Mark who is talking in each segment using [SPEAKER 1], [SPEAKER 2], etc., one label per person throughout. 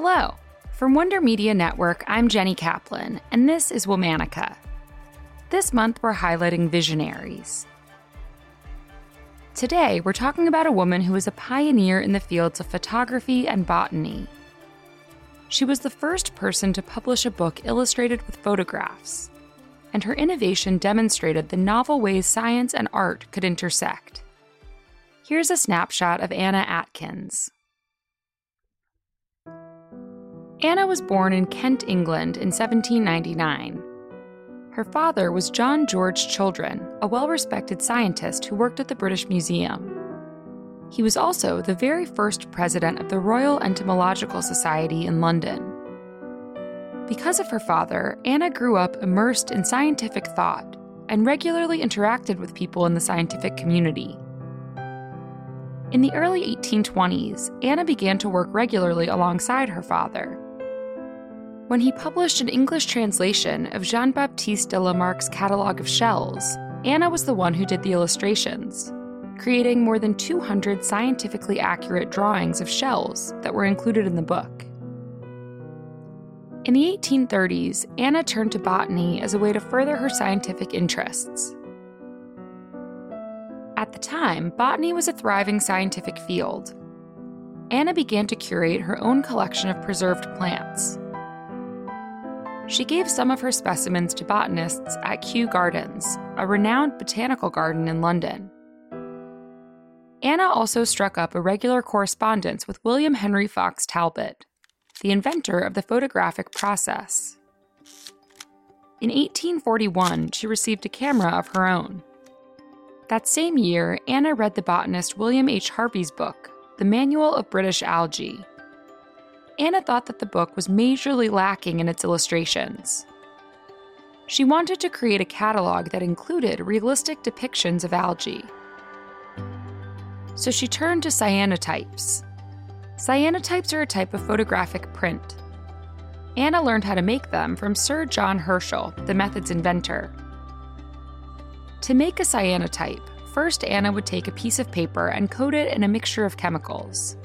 [SPEAKER 1] Hello. From Wonder Media Network, I'm Jenny Kaplan, and this is Womanica. This month, we're highlighting visionaries. Today, we're talking about a woman who was a pioneer in the fields of photography and botany. She was the first person to publish a book illustrated with photographs, and her innovation demonstrated the novel ways science and art could intersect. Here's a snapshot of Anna Atkins. Anna was born in Kent, England in 1799. Her father was John George Children, a well respected scientist who worked at the British Museum. He was also the very first president of the Royal Entomological Society in London. Because of her father, Anna grew up immersed in scientific thought and regularly interacted with people in the scientific community. In the early 1820s, Anna began to work regularly alongside her father when he published an English translation of Jean Baptiste de Lamarck's Catalogue of Shells, Anna was the one who did the illustrations, creating more than 200 scientifically accurate drawings of shells that were included in the book. In the 1830s, Anna turned to botany as a way to further her scientific interests. At the time, botany was a thriving scientific field. Anna began to curate her own collection of preserved plants she gave some of her specimens to botanists at Kew Gardens, a renowned botanical garden in London. Anna also struck up a regular correspondence with William Henry Fox Talbot, the inventor of the photographic process. In 1841, she received a camera of her own. That same year, Anna read the botanist William H. Harvey's book, The Manual of British Algae, Anna thought that the book was majorly lacking in its illustrations. She wanted to create a catalog that included realistic depictions of algae. So she turned to cyanotypes. Cyanotypes are a type of photographic print. Anna learned how to make them from Sir John Herschel, the method's inventor. To make a cyanotype, first Anna would take a piece of paper and coat it in a mixture of chemicals.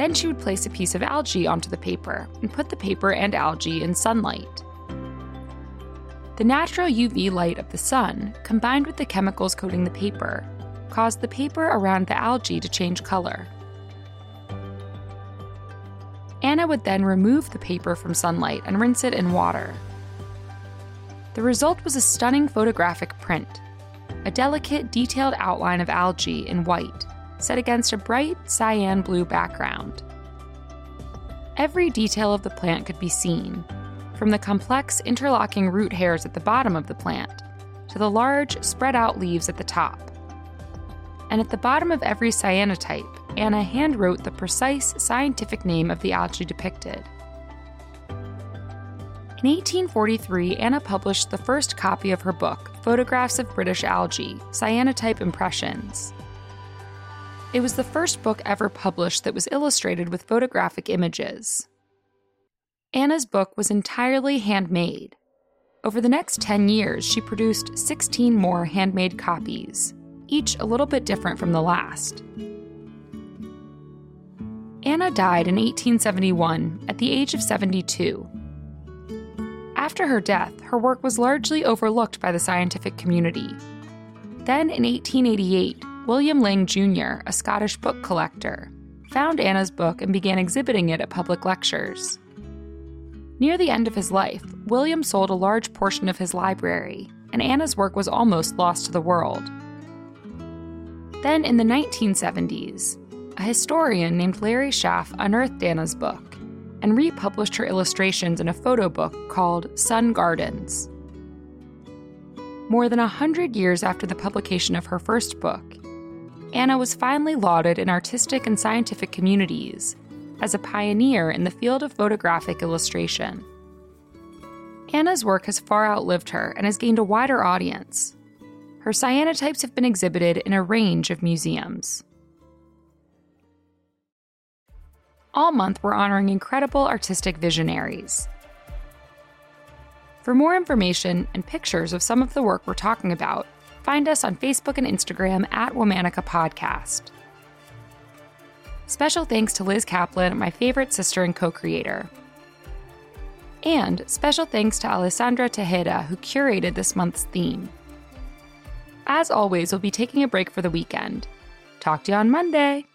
[SPEAKER 1] Then she would place a piece of algae onto the paper and put the paper and algae in sunlight. The natural UV light of the sun, combined with the chemicals coating the paper, caused the paper around the algae to change color. Anna would then remove the paper from sunlight and rinse it in water. The result was a stunning photographic print, a delicate, detailed outline of algae in white set against a bright cyan blue background. Every detail of the plant could be seen, from the complex interlocking root hairs at the bottom of the plant to the large, spread out leaves at the top. And at the bottom of every cyanotype, Anna handwrote the precise scientific name of the algae depicted. In 1843, Anna published the first copy of her book, Photographs of British Algae Cyanotype Impressions. It was the first book ever published that was illustrated with photographic images. Anna's book was entirely handmade. Over the next 10 years, she produced 16 more handmade copies, each a little bit different from the last. Anna died in 1871 at the age of 72. After her death, her work was largely overlooked by the scientific community. Then, in 1888, William Lang Jr., a Scottish book collector, found Anna's book and began exhibiting it at public lectures. Near the end of his life, William sold a large portion of his library, and Anna's work was almost lost to the world. Then, in the 1970s, a historian named Larry Schaaf unearthed Anna's book and republished her illustrations in a photo book called Sun Gardens. More than a hundred years after the publication of her first book, Anna was finally lauded in artistic and scientific communities as a pioneer in the field of photographic illustration. Anna's work has far outlived her and has gained a wider audience. Her cyanotypes have been exhibited in a range of museums. All month, we're honoring incredible artistic visionaries. For more information and pictures of some of the work we're talking about, Find us on Facebook and Instagram at Womanica Podcast. Special thanks to Liz Kaplan, my favorite sister and co creator. And special thanks to Alessandra Tejeda, who curated this month's theme. As always, we'll be taking a break for the weekend. Talk to you on Monday.